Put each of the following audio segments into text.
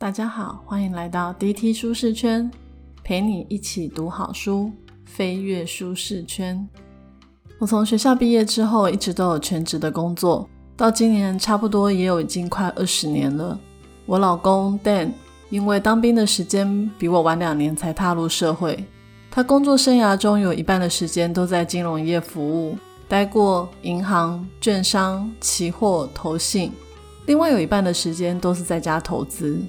大家好，欢迎来到 DT 舒适圈，陪你一起读好书，飞跃舒适圈。我从学校毕业之后，一直都有全职的工作，到今年差不多也有已经快二十年了。我老公 Dan 因为当兵的时间比我晚两年才踏入社会，他工作生涯中有一半的时间都在金融业服务，待过银行、券商、期货、投信。另外有一半的时间都是在家投资。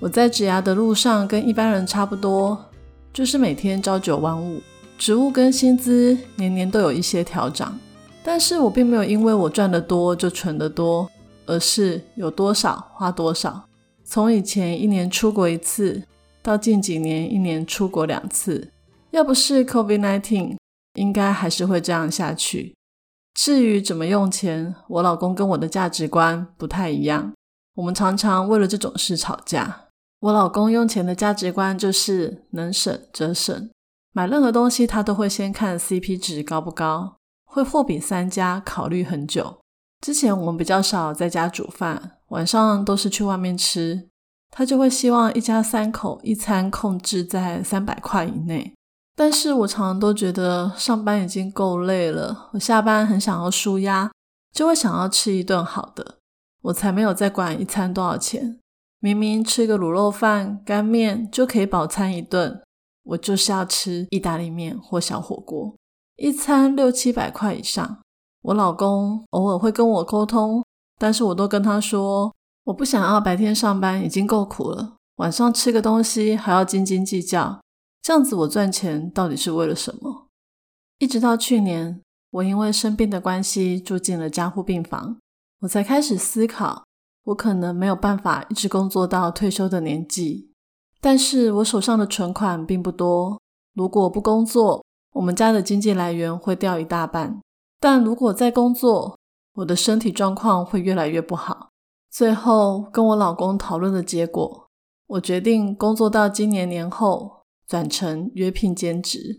我在植牙的路上跟一般人差不多，就是每天朝九晚五，职务跟薪资年年都有一些调整。但是我并没有因为我赚得多就存得多，而是有多少花多少。从以前一年出国一次，到近几年一年出国两次，要不是 COVID-19，应该还是会这样下去。至于怎么用钱，我老公跟我的价值观不太一样，我们常常为了这种事吵架。我老公用钱的价值观就是能省则省，买任何东西他都会先看 CP 值高不高，会货比三家，考虑很久。之前我们比较少在家煮饭，晚上都是去外面吃，他就会希望一家三口一餐控制在三百块以内。但是我常常都觉得上班已经够累了，我下班很想要舒压，就会想要吃一顿好的。我才没有再管一餐多少钱，明明吃个卤肉饭、干面就可以饱餐一顿，我就是要吃意大利面或小火锅，一餐六七百块以上。我老公偶尔会跟我沟通，但是我都跟他说，我不想要白天上班已经够苦了，晚上吃个东西还要斤斤计较。这样子，我赚钱到底是为了什么？一直到去年，我因为生病的关系住进了加护病房，我才开始思考，我可能没有办法一直工作到退休的年纪。但是我手上的存款并不多，如果不工作，我们家的经济来源会掉一大半。但如果再工作，我的身体状况会越来越不好。最后跟我老公讨论的结果，我决定工作到今年年后。转成约聘兼职，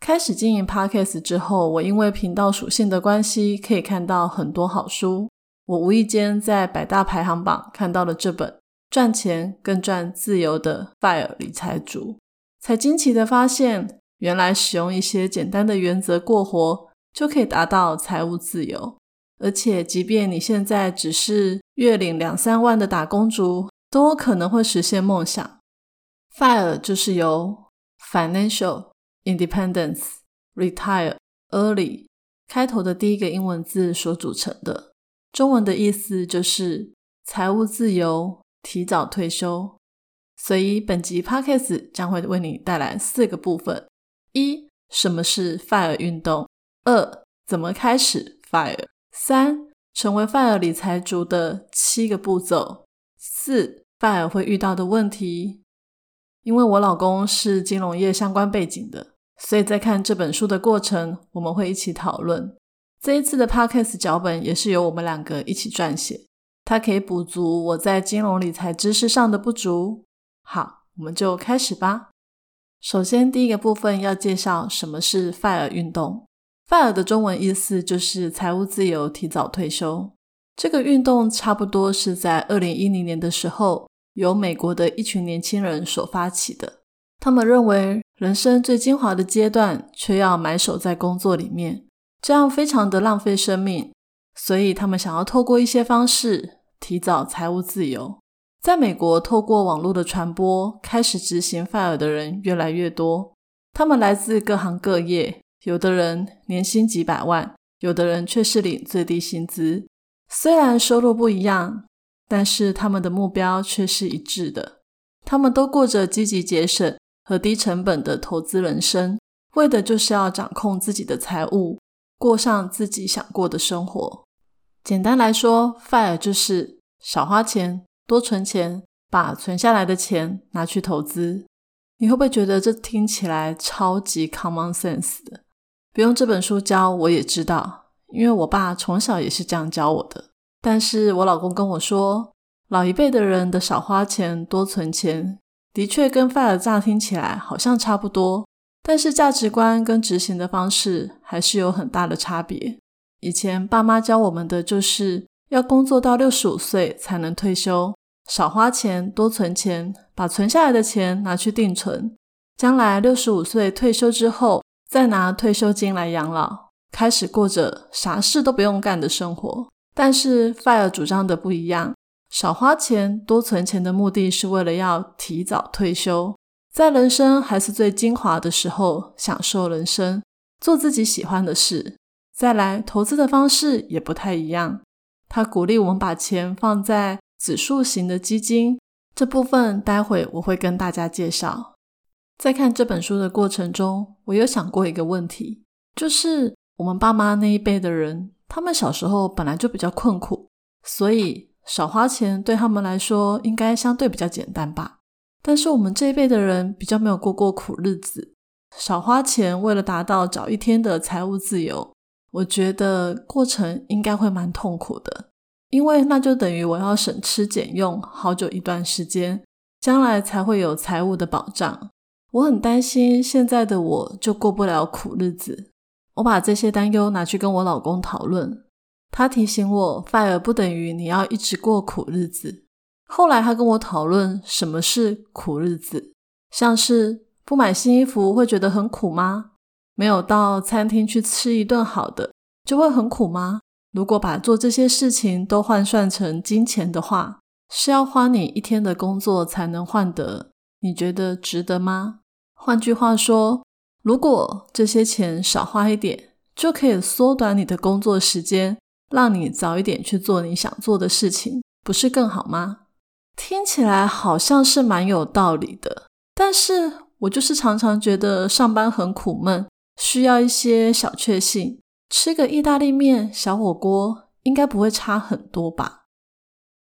开始经营 Podcast 之后，我因为频道属性的关系，可以看到很多好书。我无意间在百大排行榜看到了这本《赚钱更赚自由的 Fire 理财族》，才惊奇的发现，原来使用一些简单的原则过活，就可以达到财务自由。而且，即便你现在只是月领两三万的打工族，都有可能会实现梦想。FIRE 就是由 Financial Independence Retire Early 开头的第一个英文字所组成的，中文的意思就是财务自由、提早退休。所以本集 Podcast 将会为你带来四个部分：一、什么是 FIRE 运动；二、怎么开始 FIRE；三、成为 FIRE 理财族的七个步骤；四、FIRE 会遇到的问题。因为我老公是金融业相关背景的，所以在看这本书的过程，我们会一起讨论。这一次的 podcast 脚本也是由我们两个一起撰写，它可以补足我在金融理财知识上的不足。好，我们就开始吧。首先，第一个部分要介绍什么是 FIRE 运动。FIRE 的中文意思就是财务自由、提早退休。这个运动差不多是在二零一零年的时候。由美国的一群年轻人所发起的，他们认为人生最精华的阶段却要埋首在工作里面，这样非常的浪费生命，所以他们想要透过一些方式提早财务自由。在美国，透过网络的传播，开始执行 FIRE 的人越来越多，他们来自各行各业，有的人年薪几百万，有的人却是领最低薪资，虽然收入不一样。但是他们的目标却是一致的，他们都过着积极节省和低成本的投资人生，为的就是要掌控自己的财务，过上自己想过的生活。简单来说，FIRE 就是少花钱，多存钱，把存下来的钱拿去投资。你会不会觉得这听起来超级 common sense 的？不用这本书教，我也知道，因为我爸从小也是这样教我的。但是我老公跟我说，老一辈的人的少花钱多存钱，的确跟 FIRE 乍听起来好像差不多，但是价值观跟执行的方式还是有很大的差别。以前爸妈教我们的就是要工作到六十五岁才能退休，少花钱，多存钱，把存下来的钱拿去定存，将来六十五岁退休之后，再拿退休金来养老，开始过着啥事都不用干的生活。但是 Fire 主张的不一样，少花钱，多存钱的目的是为了要提早退休，在人生还是最精华的时候享受人生，做自己喜欢的事。再来，投资的方式也不太一样，他鼓励我们把钱放在。指数型的基金这部分，待会我会跟大家介绍。在看这本书的过程中，我有想过一个问题，就是我们爸妈那一辈的人，他们小时候本来就比较困苦，所以少花钱对他们来说应该相对比较简单吧。但是我们这一辈的人比较没有过过苦日子，少花钱为了达到早一天的财务自由，我觉得过程应该会蛮痛苦的。因为那就等于我要省吃俭用好久一段时间，将来才会有财务的保障。我很担心现在的我就过不了苦日子。我把这些担忧拿去跟我老公讨论，他提醒我，fire 不等于你要一直过苦日子。后来他跟我讨论什么是苦日子，像是不买新衣服会觉得很苦吗？没有到餐厅去吃一顿好的就会很苦吗？如果把做这些事情都换算成金钱的话，是要花你一天的工作才能换得，你觉得值得吗？换句话说，如果这些钱少花一点，就可以缩短你的工作时间，让你早一点去做你想做的事情，不是更好吗？听起来好像是蛮有道理的，但是我就是常常觉得上班很苦闷，需要一些小确幸。吃个意大利面、小火锅应该不会差很多吧？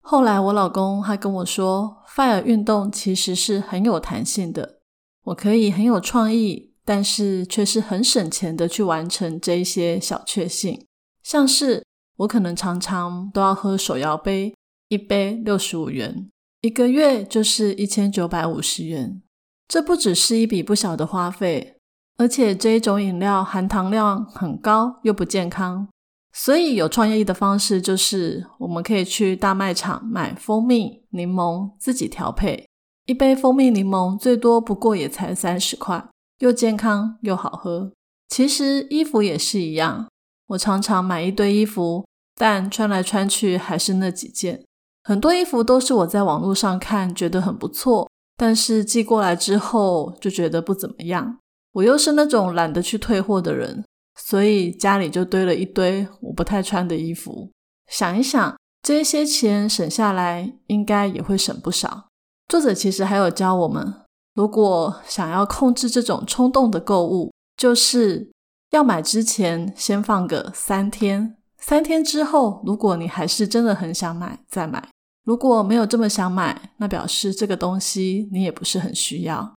后来我老公还跟我说，fire 运动其实是很有弹性的，我可以很有创意，但是却是很省钱的去完成这一些小确幸。像是我可能常常都要喝手摇杯，一杯六十五元，一个月就是一千九百五十元，这不只是一笔不小的花费。而且这一种饮料含糖量很高，又不健康，所以有创意的方式就是，我们可以去大卖场买蜂蜜柠檬自己调配，一杯蜂蜜柠檬最多不过也才三十块，又健康又好喝。其实衣服也是一样，我常常买一堆衣服，但穿来穿去还是那几件，很多衣服都是我在网络上看觉得很不错，但是寄过来之后就觉得不怎么样。我又是那种懒得去退货的人，所以家里就堆了一堆我不太穿的衣服。想一想，这些钱省下来，应该也会省不少。作者其实还有教我们，如果想要控制这种冲动的购物，就是要买之前先放个三天，三天之后，如果你还是真的很想买，再买。如果没有这么想买，那表示这个东西你也不是很需要。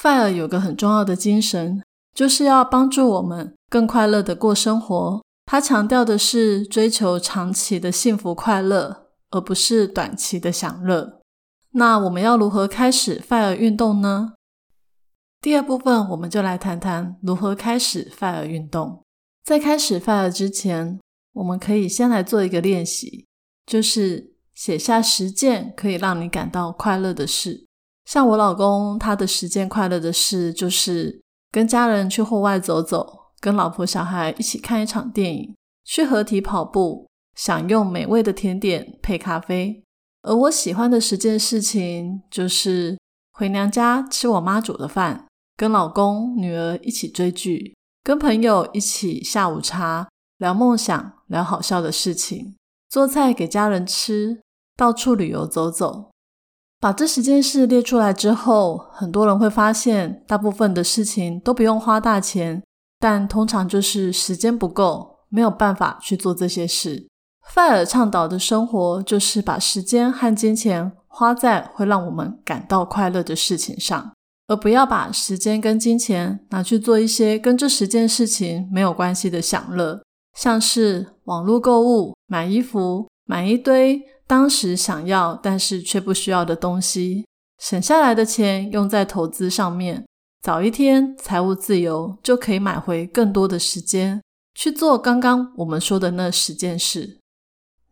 Fire 有个很重要的精神，就是要帮助我们更快乐的过生活。他强调的是追求长期的幸福快乐，而不是短期的享乐。那我们要如何开始 Fire 运动呢？第二部分，我们就来谈谈如何开始 Fire 运动。在开始 Fire 之前，我们可以先来做一个练习，就是写下十件可以让你感到快乐的事。像我老公，他的十件快乐的事就是跟家人去户外走走，跟老婆小孩一起看一场电影，去河堤跑步，享用美味的甜点配咖啡。而我喜欢的十件事情就是回娘家吃我妈煮的饭，跟老公女儿一起追剧，跟朋友一起下午茶，聊梦想，聊好笑的事情，做菜给家人吃，到处旅游走走。把这十件事列出来之后，很多人会发现，大部分的事情都不用花大钱，但通常就是时间不够，没有办法去做这些事。费尔倡导的生活就是把时间和金钱花在会让我们感到快乐的事情上，而不要把时间跟金钱拿去做一些跟这十件事情没有关系的享乐，像是网络购物、买衣服、买一堆。当时想要但是却不需要的东西，省下来的钱用在投资上面，早一天财务自由就可以买回更多的时间去做刚刚我们说的那十件事。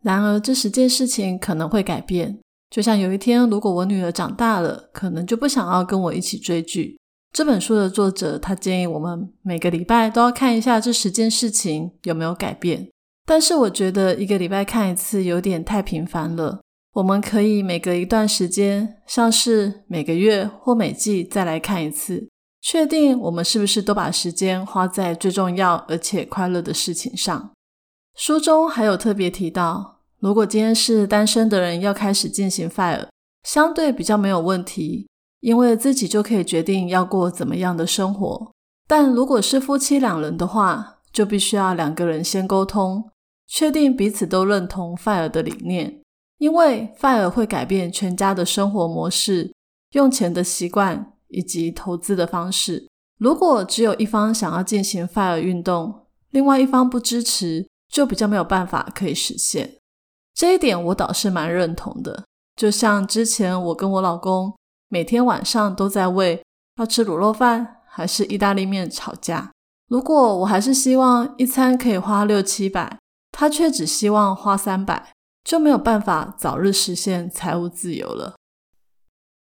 然而，这十件事情可能会改变，就像有一天，如果我女儿长大了，可能就不想要跟我一起追剧。这本书的作者他建议我们每个礼拜都要看一下这十件事情有没有改变。但是我觉得一个礼拜看一次有点太频繁了。我们可以每隔一段时间，像是每个月或每季再来看一次，确定我们是不是都把时间花在最重要而且快乐的事情上。书中还有特别提到，如果今天是单身的人要开始进行 fire，相对比较没有问题，因为自己就可以决定要过怎么样的生活。但如果是夫妻两人的话，就必须要两个人先沟通，确定彼此都认同 fire 的理念。因为 FIRE 会改变全家的生活模式、用钱的习惯以及投资的方式。如果只有一方想要进行 FIRE 运动，另外一方不支持，就比较没有办法可以实现。这一点我倒是蛮认同的。就像之前我跟我老公每天晚上都在为要吃卤肉饭还是意大利面吵架。如果我还是希望一餐可以花六七百，他却只希望花三百。就没有办法早日实现财务自由了。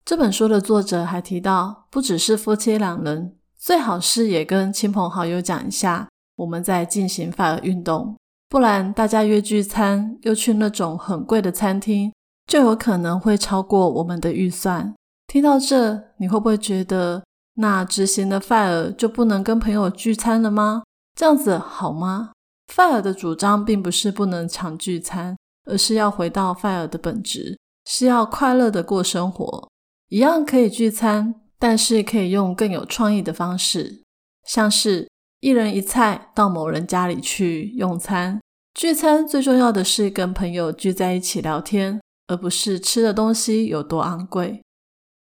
这本书的作者还提到，不只是夫妻两人，最好是也跟亲朋好友讲一下，我们在进行 FIRE 运动，不然大家约聚餐又去那种很贵的餐厅，就有可能会超过我们的预算。听到这，你会不会觉得，那执行的 FIRE 就不能跟朋友聚餐了吗？这样子好吗？FIRE 的主张并不是不能常聚餐。而是要回到 fire 的本质，是要快乐的过生活，一样可以聚餐，但是可以用更有创意的方式，像是一人一菜到某人家里去用餐。聚餐最重要的是跟朋友聚在一起聊天，而不是吃的东西有多昂贵。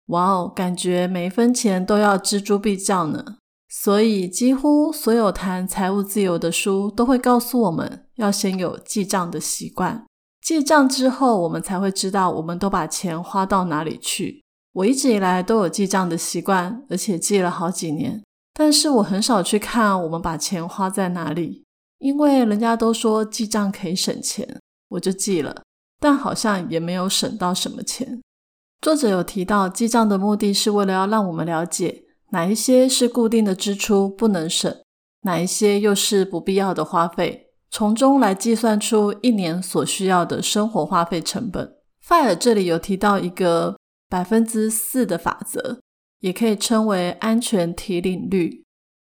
哇哦，感觉每一分钱都要锱铢必较呢。所以几乎所有谈财务自由的书都会告诉我们要先有记账的习惯。记账之后，我们才会知道我们都把钱花到哪里去。我一直以来都有记账的习惯，而且记了好几年。但是我很少去看我们把钱花在哪里，因为人家都说记账可以省钱，我就记了，但好像也没有省到什么钱。作者有提到，记账的目的是为了要让我们了解哪一些是固定的支出不能省，哪一些又是不必要的花费。从中来计算出一年所需要的生活花费成本。FIRE 这里有提到一个百分之四的法则，也可以称为安全提领率。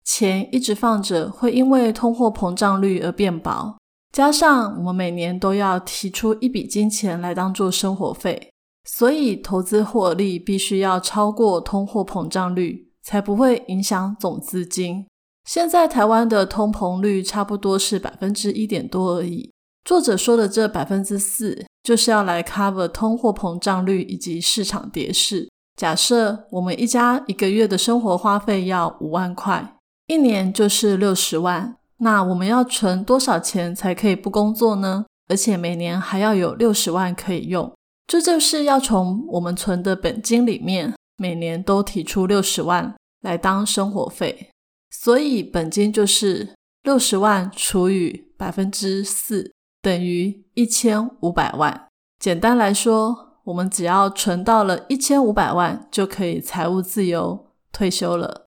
钱一直放着会因为通货膨胀率而变薄，加上我们每年都要提出一笔金钱来当做生活费，所以投资获利必须要超过通货膨胀率，才不会影响总资金。现在台湾的通膨率差不多是百分之一点多而已。作者说的这百分之四，就是要来 cover 通货膨胀率以及市场跌势。假设我们一家一个月的生活花费要五万块，一年就是六十万，那我们要存多少钱才可以不工作呢？而且每年还要有六十万可以用，这就是要从我们存的本金里面，每年都提出六十万来当生活费。所以本金就是六十万除以百分之四，等于一千五百万。简单来说，我们只要存到了一千五百万，就可以财务自由退休了。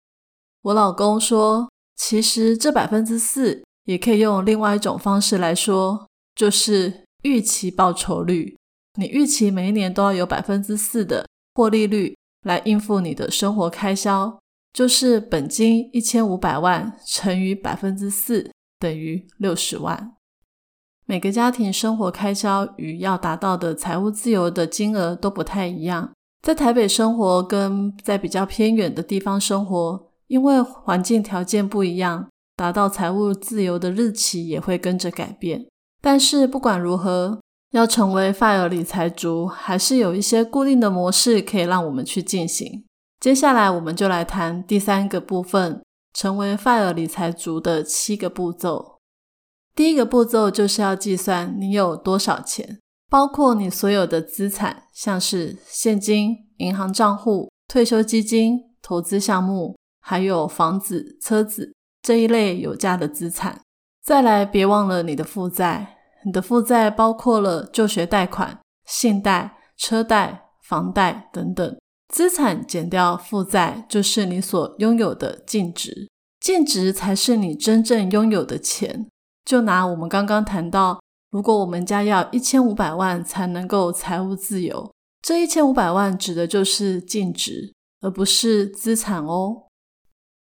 我老公说，其实这百分之四也可以用另外一种方式来说，就是预期报酬率。你预期每一年都要有百分之四的获利率来应付你的生活开销。就是本金一千五百万乘以百分之四等于六十万。每个家庭生活开销与要达到的财务自由的金额都不太一样。在台北生活跟在比较偏远的地方生活，因为环境条件不一样，达到财务自由的日期也会跟着改变。但是不管如何，要成为 FIRE 理财族，还是有一些固定的模式可以让我们去进行。接下来，我们就来谈第三个部分，成为 FIRE 理财族的七个步骤。第一个步骤就是要计算你有多少钱，包括你所有的资产，像是现金、银行账户、退休基金、投资项目，还有房子、车子这一类有价的资产。再来，别忘了你的负债，你的负债包括了就学贷款、信贷、车贷、房贷等等。资产减掉负债，就是你所拥有的净值。净值才是你真正拥有的钱。就拿我们刚刚谈到，如果我们家要一千五百万才能够财务自由，这一千五百万指的就是净值，而不是资产哦。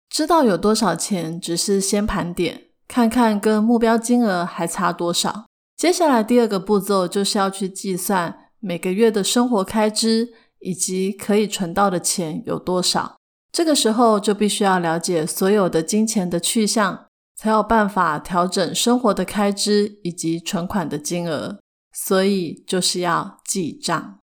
知道有多少钱，只是先盘点，看看跟目标金额还差多少。接下来第二个步骤就是要去计算每个月的生活开支。以及可以存到的钱有多少？这个时候就必须要了解所有的金钱的去向，才有办法调整生活的开支以及存款的金额。所以就是要记账。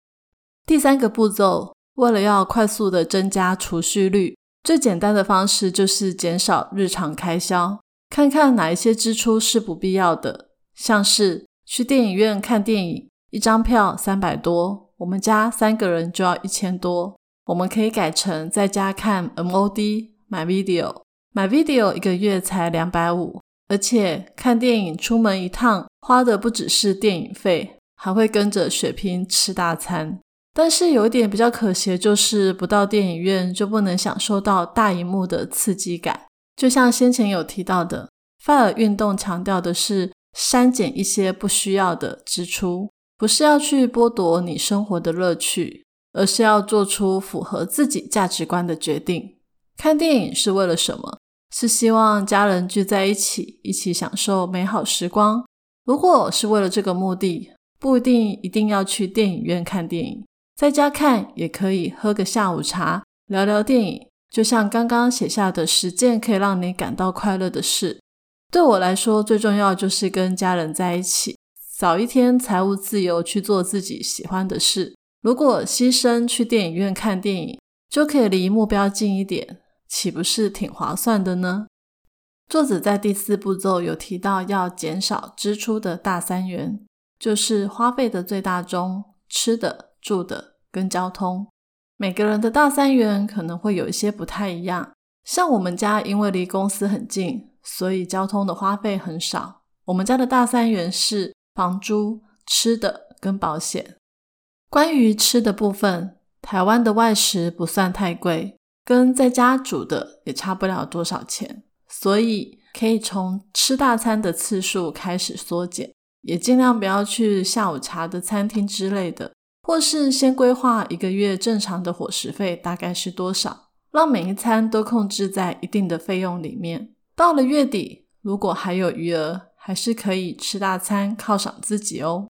第三个步骤，为了要快速的增加储蓄率，最简单的方式就是减少日常开销，看看哪一些支出是不必要的，像是去电影院看电影，一张票三百多。我们家三个人就要一千多，我们可以改成在家看 MOD 买 video，买 video 一个月才两百五，而且看电影出门一趟花的不只是电影费，还会跟着血拼吃大餐。但是有一点比较可惜，就是不到电影院就不能享受到大荧幕的刺激感。就像先前有提到的，发尔运动强调的是删减一些不需要的支出。不是要去剥夺你生活的乐趣，而是要做出符合自己价值观的决定。看电影是为了什么？是希望家人聚在一起，一起享受美好时光。如果是为了这个目的，不一定一定要去电影院看电影，在家看也可以，喝个下午茶，聊聊电影。就像刚刚写下的十件可以让你感到快乐的事，对我来说，最重要就是跟家人在一起。早一天财务自由去做自己喜欢的事，如果牺牲去电影院看电影，就可以离目标近一点，岂不是挺划算的呢？作者在第四步骤有提到要减少支出的大三元，就是花费的最大宗：吃的、住的跟交通。每个人的大三元可能会有一些不太一样，像我们家因为离公司很近，所以交通的花费很少。我们家的大三元是。房租、吃的跟保险。关于吃的部分，台湾的外食不算太贵，跟在家煮的也差不了多少钱，所以可以从吃大餐的次数开始缩减，也尽量不要去下午茶的餐厅之类的，或是先规划一个月正常的伙食费大概是多少，让每一餐都控制在一定的费用里面。到了月底，如果还有余额。还是可以吃大餐犒赏自己哦。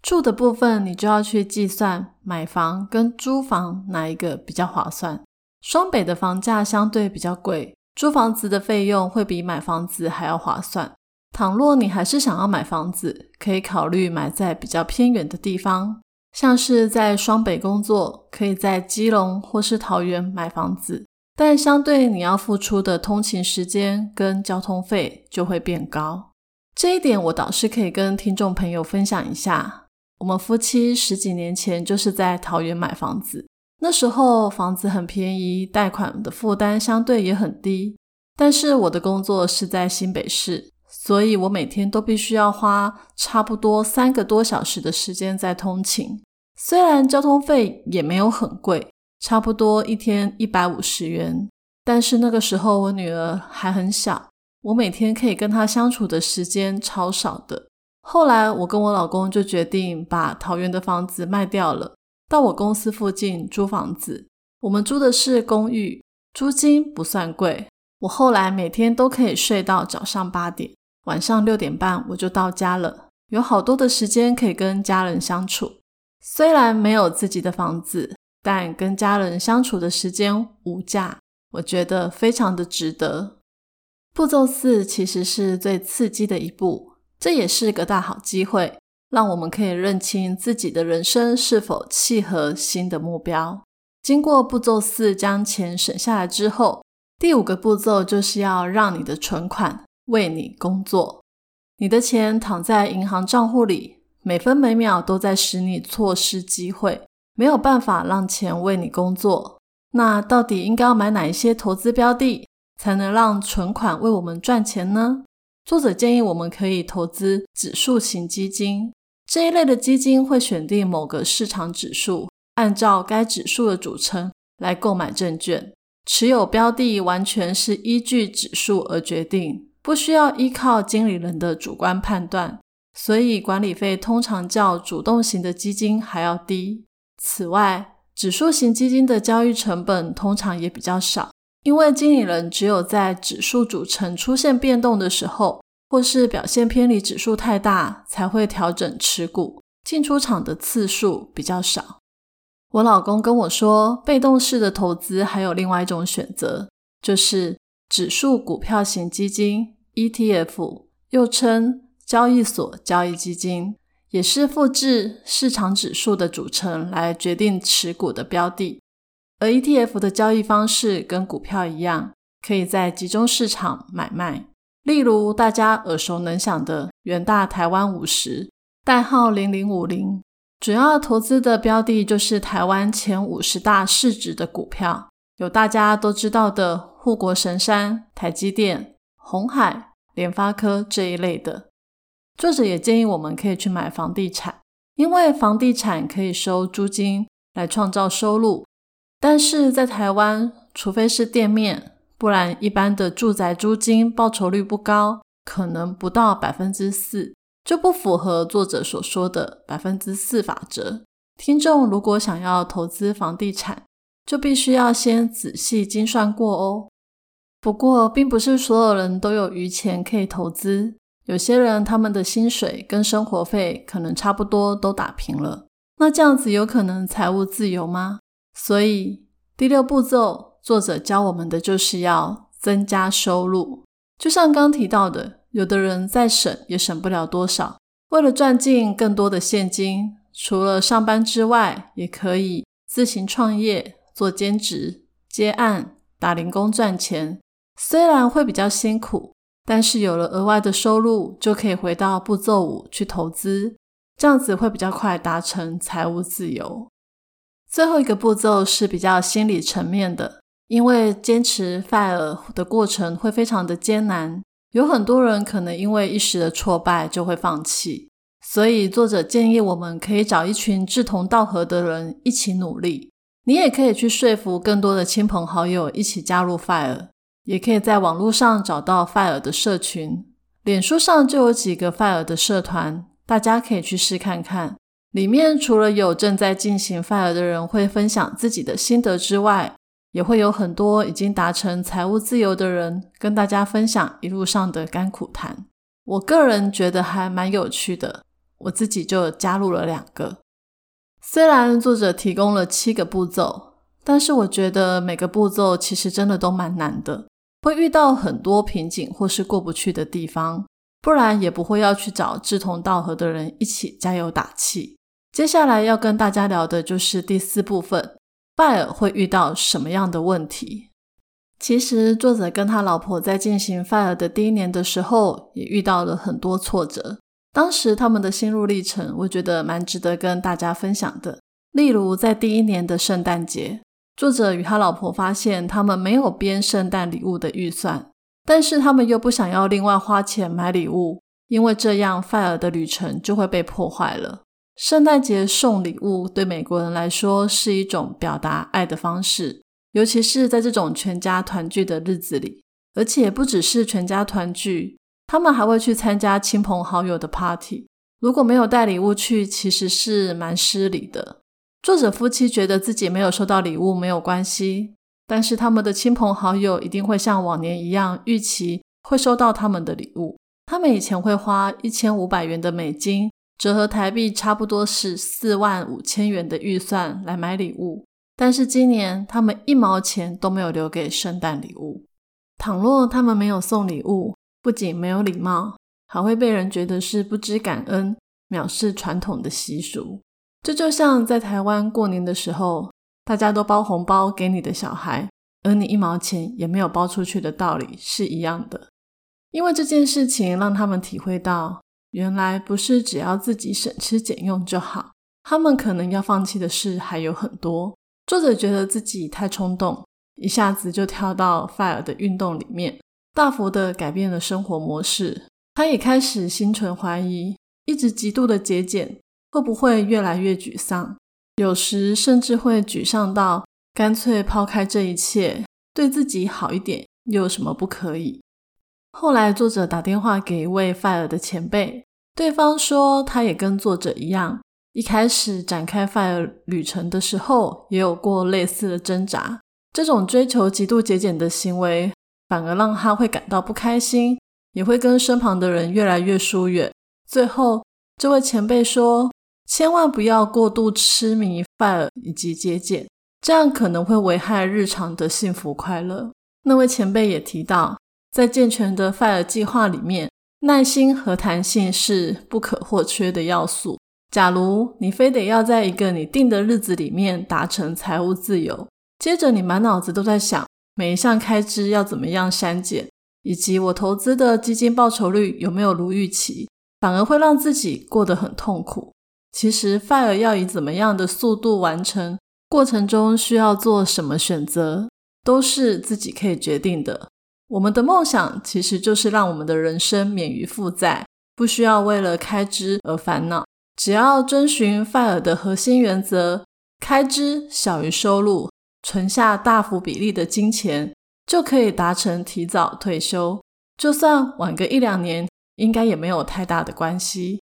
住的部分，你就要去计算买房跟租房哪一个比较划算。双北的房价相对比较贵，租房子的费用会比买房子还要划算。倘若你还是想要买房子，可以考虑买在比较偏远的地方，像是在双北工作，可以在基隆或是桃园买房子，但相对你要付出的通勤时间跟交通费就会变高。这一点我倒是可以跟听众朋友分享一下。我们夫妻十几年前就是在桃园买房子，那时候房子很便宜，贷款的负担相对也很低。但是我的工作是在新北市，所以我每天都必须要花差不多三个多小时的时间在通勤。虽然交通费也没有很贵，差不多一天一百五十元，但是那个时候我女儿还很小。我每天可以跟他相处的时间超少的。后来，我跟我老公就决定把桃园的房子卖掉了，到我公司附近租房子。我们租的是公寓，租金不算贵。我后来每天都可以睡到早上八点，晚上六点半我就到家了，有好多的时间可以跟家人相处。虽然没有自己的房子，但跟家人相处的时间无价，我觉得非常的值得。步骤四其实是最刺激的一步，这也是个大好机会，让我们可以认清自己的人生是否契合新的目标。经过步骤四将钱省下来之后，第五个步骤就是要让你的存款为你工作。你的钱躺在银行账户里，每分每秒都在使你错失机会，没有办法让钱为你工作。那到底应该买哪一些投资标的？才能让存款为我们赚钱呢？作者建议我们可以投资指数型基金，这一类的基金会选定某个市场指数，按照该指数的组成来购买证券。持有标的完全是依据指数而决定，不需要依靠经理人的主观判断，所以管理费通常较主动型的基金还要低。此外，指数型基金的交易成本通常也比较少，因为经理人只有在指数组成出现变动的时候，或是表现偏离指数太大，才会调整持股，进出场的次数比较少。我老公跟我说，被动式的投资还有另外一种选择，就是指数股票型基金 （ETF），又称交易所交易基金，也是复制市场指数的组成来决定持股的标的。而 ETF 的交易方式跟股票一样，可以在集中市场买卖，例如大家耳熟能详的远大台湾五十，代号零零五零。主要投资的标的就是台湾前五十大市值的股票，有大家都知道的护国神山、台积电、红海、联发科这一类的。作者也建议我们可以去买房地产，因为房地产可以收租金来创造收入。但是在台湾，除非是店面，不然一般的住宅租金报酬率不高，可能不到百分之四。就不符合作者所说的百分之四法则。听众如果想要投资房地产，就必须要先仔细精算过哦。不过，并不是所有人都有余钱可以投资，有些人他们的薪水跟生活费可能差不多都打平了，那这样子有可能财务自由吗？所以第六步骤，作者教我们的就是要增加收入，就像刚提到的。有的人再省也省不了多少，为了赚进更多的现金，除了上班之外，也可以自行创业、做兼职、接案、打零工赚钱。虽然会比较辛苦，但是有了额外的收入，就可以回到步骤五去投资，这样子会比较快达成财务自由。最后一个步骤是比较心理层面的，因为坚持 FIRE 的过程会非常的艰难。有很多人可能因为一时的挫败就会放弃，所以作者建议我们可以找一群志同道合的人一起努力。你也可以去说服更多的亲朋好友一起加入 Fire，也可以在网络上找到 Fire 的社群，脸书上就有几个 Fire 的社团，大家可以去试看看。里面除了有正在进行 Fire 的人会分享自己的心得之外，也会有很多已经达成财务自由的人跟大家分享一路上的甘苦谈。我个人觉得还蛮有趣的，我自己就加入了两个。虽然作者提供了七个步骤，但是我觉得每个步骤其实真的都蛮难的，会遇到很多瓶颈或是过不去的地方，不然也不会要去找志同道合的人一起加油打气。接下来要跟大家聊的就是第四部分。拜尔会遇到什么样的问题？其实，作者跟他老婆在进行 fire 的第一年的时候，也遇到了很多挫折。当时他们的心路历程，我觉得蛮值得跟大家分享的。例如，在第一年的圣诞节，作者与他老婆发现他们没有编圣诞礼物的预算，但是他们又不想要另外花钱买礼物，因为这样 fire 的旅程就会被破坏了。圣诞节送礼物对美国人来说是一种表达爱的方式，尤其是在这种全家团聚的日子里。而且不只是全家团聚，他们还会去参加亲朋好友的 party。如果没有带礼物去，其实是蛮失礼的。作者夫妻觉得自己没有收到礼物没有关系，但是他们的亲朋好友一定会像往年一样预期会收到他们的礼物。他们以前会花一千五百元的美金。折合台币差不多是四万五千元的预算来买礼物，但是今年他们一毛钱都没有留给圣诞礼物。倘若他们没有送礼物，不仅没有礼貌，还会被人觉得是不知感恩、藐视传统的习俗。这就像在台湾过年的时候，大家都包红包给你的小孩，而你一毛钱也没有包出去的道理是一样的。因为这件事情让他们体会到。原来不是只要自己省吃俭用就好，他们可能要放弃的事还有很多。作者觉得自己太冲动，一下子就跳到 fire 的运动里面，大幅的改变了生活模式。他也开始心存怀疑，一直极度的节俭，会不会越来越沮丧？有时甚至会沮丧到干脆抛开这一切，对自己好一点，又有什么不可以？后来作者打电话给一位 FIRE 的前辈，对方说他也跟作者一样，一开始展开 FIRE 旅程的时候，也有过类似的挣扎。这种追求极度节俭的行为，反而让他会感到不开心，也会跟身旁的人越来越疏远。最后，这位前辈说：“千万不要过度痴迷 FIRE 以及节俭，这样可能会危害日常的幸福快乐。”那位前辈也提到，在健全的 FIRE 计划里面，耐心和弹性是不可或缺的要素。假如你非得要在一个你定的日子里面达成财务自由，接着，你满脑子都在想每一项开支要怎么样删减，以及我投资的基金报酬率有没有如预期，反而会让自己过得很痛苦。其实，fire 要以怎么样的速度完成，过程中需要做什么选择，都是自己可以决定的。我们的梦想其实就是让我们的人生免于负债，不需要为了开支而烦恼。只要遵循 fire 的核心原则，开支小于收入。存下大幅比例的金钱，就可以达成提早退休。就算晚个一两年，应该也没有太大的关系。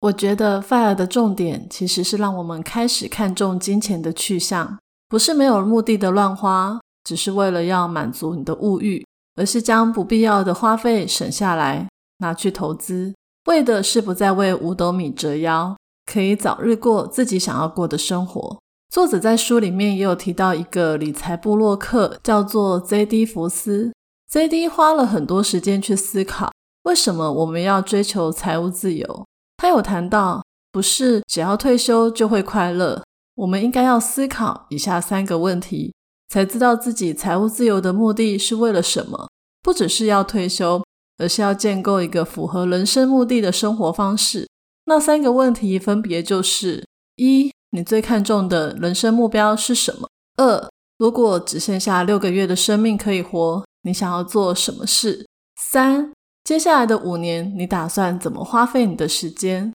我觉得 FIRE 的重点其实是让我们开始看重金钱的去向，不是没有目的的乱花，只是为了要满足你的物欲，而是将不必要的花费省下来，拿去投资，为的是不再为五斗米折腰，可以早日过自己想要过的生活。作者在书里面也有提到一个理财部落客，叫做 Z.D. 福斯。Z.D. 花了很多时间去思考，为什么我们要追求财务自由。他有谈到，不是只要退休就会快乐，我们应该要思考以下三个问题，才知道自己财务自由的目的是为了什么。不只是要退休，而是要建构一个符合人生目的的生活方式。那三个问题分别就是一。你最看重的人生目标是什么？二，如果只剩下六个月的生命可以活，你想要做什么事？三，接下来的五年，你打算怎么花费你的时间？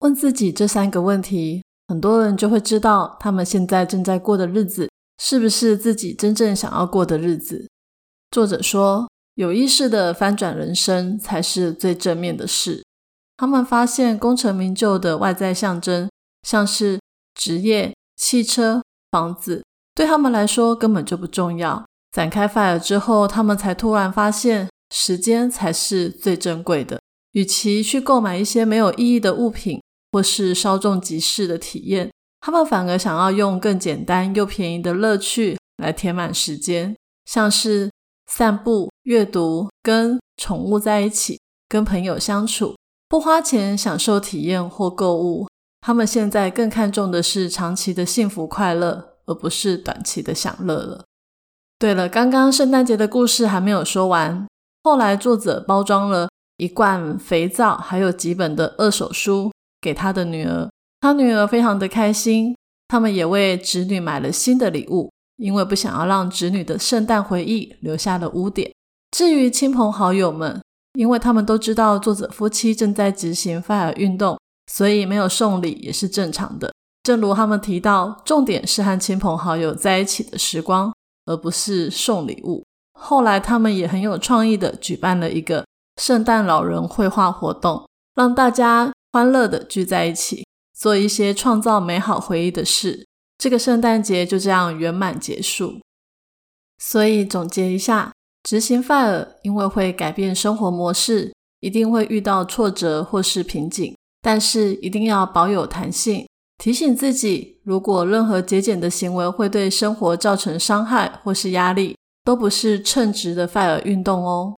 问自己这三个问题，很多人就会知道他们现在正在过的日子是不是自己真正想要过的日子。作者说，有意识的翻转人生才是最正面的事。他们发现功成名就的外在象征，像是。职业、汽车、房子对他们来说根本就不重要。展开 fire 之后，他们才突然发现，时间才是最珍贵的。与其去购买一些没有意义的物品，或是稍纵即逝的体验，他们反而想要用更简单又便宜的乐趣来填满时间，像是散步、阅读、跟宠物在一起、跟朋友相处，不花钱享受体验或购物。他们现在更看重的是长期的幸福快乐，而不是短期的享乐了。对了，刚刚圣诞节的故事还没有说完。后来作者包装了一罐肥皂，还有几本的二手书给他的女儿，他女儿非常的开心。他们也为侄女买了新的礼物，因为不想要让侄女的圣诞回忆留下了污点。至于亲朋好友们，因为他们都知道作者夫妻正在执行 FIRE 运动。所以没有送礼也是正常的。正如他们提到，重点是和亲朋好友在一起的时光，而不是送礼物。后来他们也很有创意的举办了一个圣诞老人绘画活动，让大家欢乐的聚在一起，做一些创造美好回忆的事。这个圣诞节就这样圆满结束。所以总结一下，执行 FIRE 因为会改变生活模式，一定会遇到挫折或是瓶颈。但是一定要保有弹性，提醒自己，如果任何节俭的行为会对生活造成伤害或是压力，都不是称职的 FIRE 运动哦。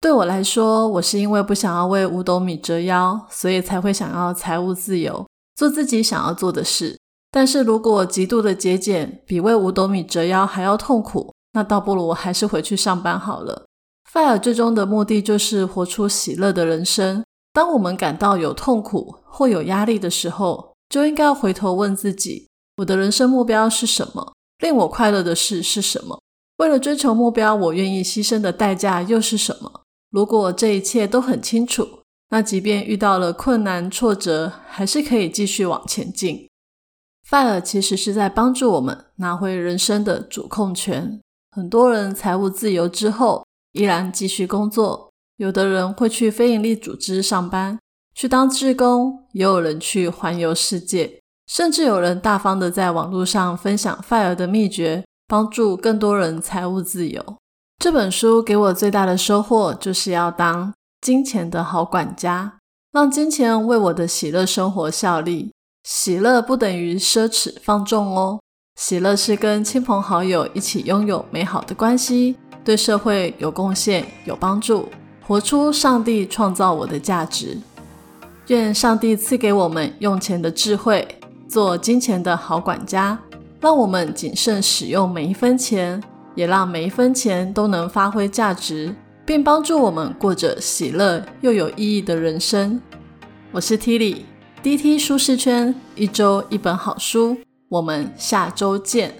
对我来说，我是因为不想要为五斗米折腰，所以才会想要财务自由，做自己想要做的事。但是如果极度的节俭比为五斗米折腰还要痛苦，那倒不如我还是回去上班好了。FIRE 最终的目的就是活出喜乐的人生。当我们感到有痛苦或有压力的时候，就应该回头问自己：我的人生目标是什么？令我快乐的事是什么？为了追求目标，我愿意牺牲的代价又是什么？如果这一切都很清楚，那即便遇到了困难挫折，还是可以继续往前进。FIRE 其实是在帮助我们拿回人生的主控权。很多人财务自由之后，依然继续工作，有的人会去非营利组织上班，去当志工，也有人去环游世界，甚至有人大方的在网络上分享 FIRE 的秘诀，帮助更多人财务自由。这本书给我最大的收获，就是要当金钱的好管家，让金钱为我的喜乐生活效力。喜乐不等于奢侈放纵哦，喜乐是跟亲朋好友一起拥有美好的关系，对社会有贡献、有帮助，活出上帝创造我的价值。愿上帝赐给我们用钱的智慧，做金钱的好管家，让我们谨慎使用每一分钱，也让每一分钱都能发挥价值，并帮助我们过着喜乐又有意义的人生。我是 Tilly。D T 舒适圈，一周一本好书，我们下周见。